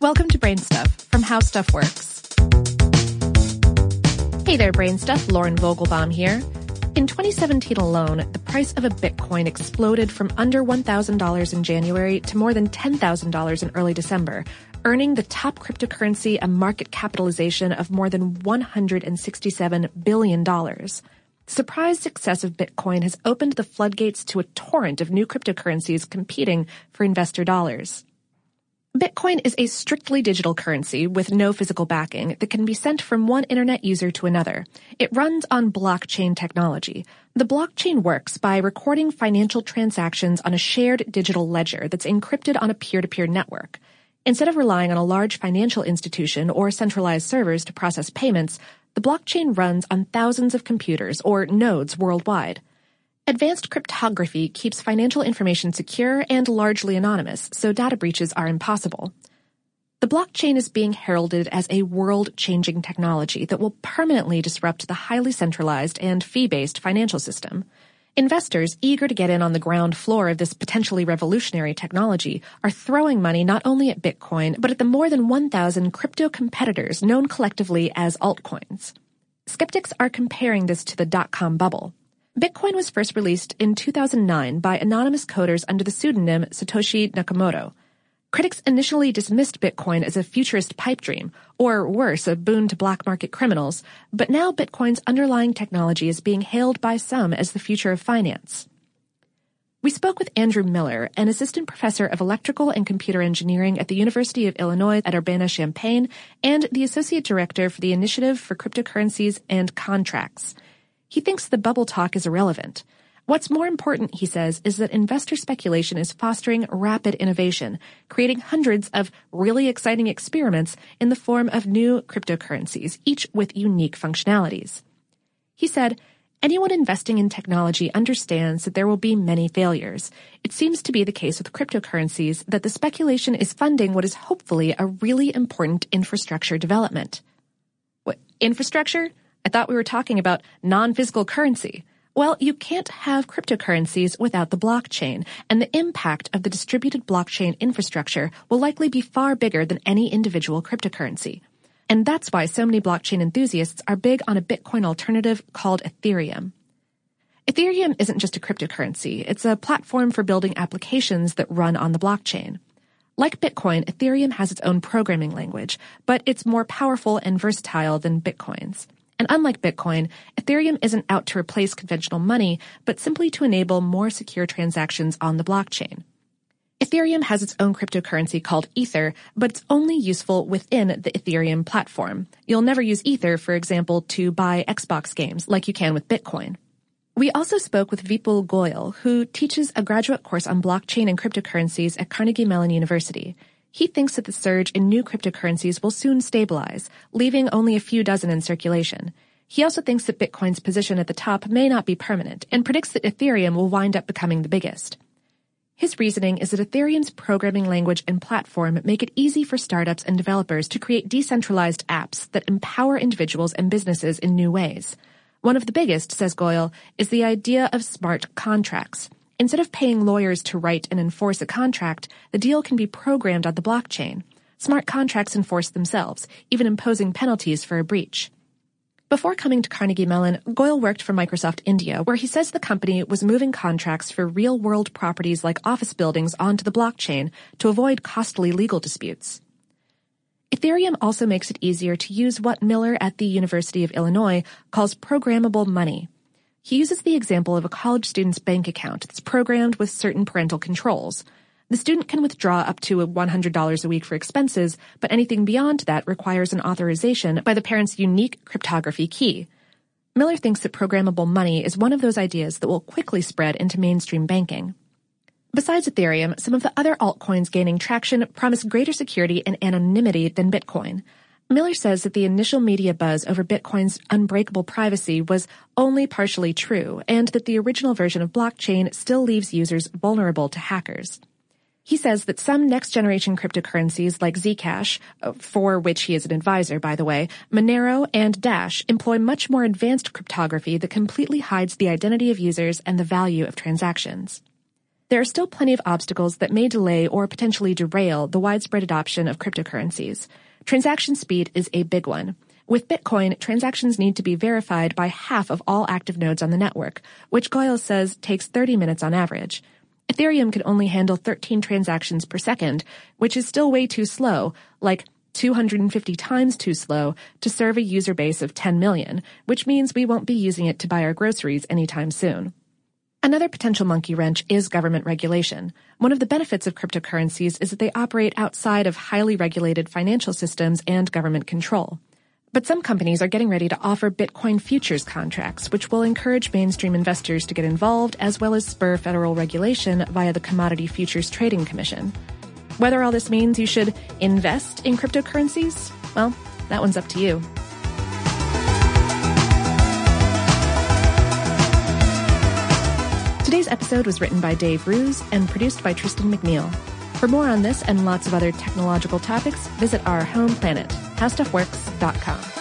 Welcome to Brain Stuff from How Stuff Works. Hey there, Brain Stuff. Lauren Vogelbaum here. In 2017 alone, the price of a Bitcoin exploded from under $1,000 in January to more than $10,000 in early December, earning the top cryptocurrency a market capitalization of more than $167 billion. Surprise success of Bitcoin has opened the floodgates to a torrent of new cryptocurrencies competing for investor dollars. Bitcoin is a strictly digital currency with no physical backing that can be sent from one internet user to another. It runs on blockchain technology. The blockchain works by recording financial transactions on a shared digital ledger that's encrypted on a peer-to-peer network. Instead of relying on a large financial institution or centralized servers to process payments, the blockchain runs on thousands of computers or nodes worldwide. Advanced cryptography keeps financial information secure and largely anonymous, so data breaches are impossible. The blockchain is being heralded as a world-changing technology that will permanently disrupt the highly centralized and fee-based financial system. Investors eager to get in on the ground floor of this potentially revolutionary technology are throwing money not only at Bitcoin, but at the more than 1,000 crypto competitors known collectively as altcoins. Skeptics are comparing this to the dot-com bubble. Bitcoin was first released in 2009 by anonymous coders under the pseudonym Satoshi Nakamoto. Critics initially dismissed Bitcoin as a futurist pipe dream, or worse, a boon to black market criminals, but now Bitcoin's underlying technology is being hailed by some as the future of finance. We spoke with Andrew Miller, an assistant professor of electrical and computer engineering at the University of Illinois at Urbana-Champaign and the associate director for the Initiative for Cryptocurrencies and Contracts – he thinks the bubble talk is irrelevant. What's more important, he says, is that investor speculation is fostering rapid innovation, creating hundreds of really exciting experiments in the form of new cryptocurrencies, each with unique functionalities. He said, Anyone investing in technology understands that there will be many failures. It seems to be the case with cryptocurrencies that the speculation is funding what is hopefully a really important infrastructure development. What, infrastructure? I thought we were talking about non-physical currency. Well, you can't have cryptocurrencies without the blockchain, and the impact of the distributed blockchain infrastructure will likely be far bigger than any individual cryptocurrency. And that's why so many blockchain enthusiasts are big on a Bitcoin alternative called Ethereum. Ethereum isn't just a cryptocurrency, it's a platform for building applications that run on the blockchain. Like Bitcoin, Ethereum has its own programming language, but it's more powerful and versatile than Bitcoin's. And unlike Bitcoin, Ethereum isn't out to replace conventional money, but simply to enable more secure transactions on the blockchain. Ethereum has its own cryptocurrency called Ether, but it's only useful within the Ethereum platform. You'll never use Ether, for example, to buy Xbox games like you can with Bitcoin. We also spoke with Vipul Goyal, who teaches a graduate course on blockchain and cryptocurrencies at Carnegie Mellon University. He thinks that the surge in new cryptocurrencies will soon stabilize, leaving only a few dozen in circulation. He also thinks that Bitcoin's position at the top may not be permanent and predicts that Ethereum will wind up becoming the biggest. His reasoning is that Ethereum's programming language and platform make it easy for startups and developers to create decentralized apps that empower individuals and businesses in new ways. One of the biggest, says Goyal, is the idea of smart contracts. Instead of paying lawyers to write and enforce a contract, the deal can be programmed on the blockchain. Smart contracts enforce themselves, even imposing penalties for a breach. Before coming to Carnegie Mellon, Goyal worked for Microsoft India, where he says the company was moving contracts for real-world properties like office buildings onto the blockchain to avoid costly legal disputes. Ethereum also makes it easier to use what Miller at the University of Illinois calls programmable money. He uses the example of a college student's bank account that's programmed with certain parental controls. The student can withdraw up to $100 a week for expenses, but anything beyond that requires an authorization by the parent's unique cryptography key. Miller thinks that programmable money is one of those ideas that will quickly spread into mainstream banking. Besides Ethereum, some of the other altcoins gaining traction promise greater security and anonymity than Bitcoin. Miller says that the initial media buzz over Bitcoin's unbreakable privacy was only partially true, and that the original version of blockchain still leaves users vulnerable to hackers. He says that some next generation cryptocurrencies like Zcash, uh, for which he is an advisor, by the way, Monero and Dash employ much more advanced cryptography that completely hides the identity of users and the value of transactions. there are still plenty of obstacles that may delay or potentially derail the widespread adoption of cryptocurrencies. Transaction speed is a big one. With Bitcoin, transactions need to be verified by half of all active nodes on the network, which Goyal says takes 30 minutes on average. Ethereum can only handle 13 transactions per second, which is still way too slow, like 250 times too slow to serve a user base of 10 million, which means we won't be using it to buy our groceries anytime soon. Another potential monkey wrench is government regulation. One of the benefits of cryptocurrencies is that they operate outside of highly regulated financial systems and government control. But some companies are getting ready to offer Bitcoin futures contracts, which will encourage mainstream investors to get involved as well as spur federal regulation via the Commodity Futures Trading Commission. Whether all this means you should invest in cryptocurrencies, well, that one's up to you. Today's episode was written by Dave Roos and produced by Tristan McNeil. For more on this and lots of other technological topics, visit our home planet, howstuffworks.com.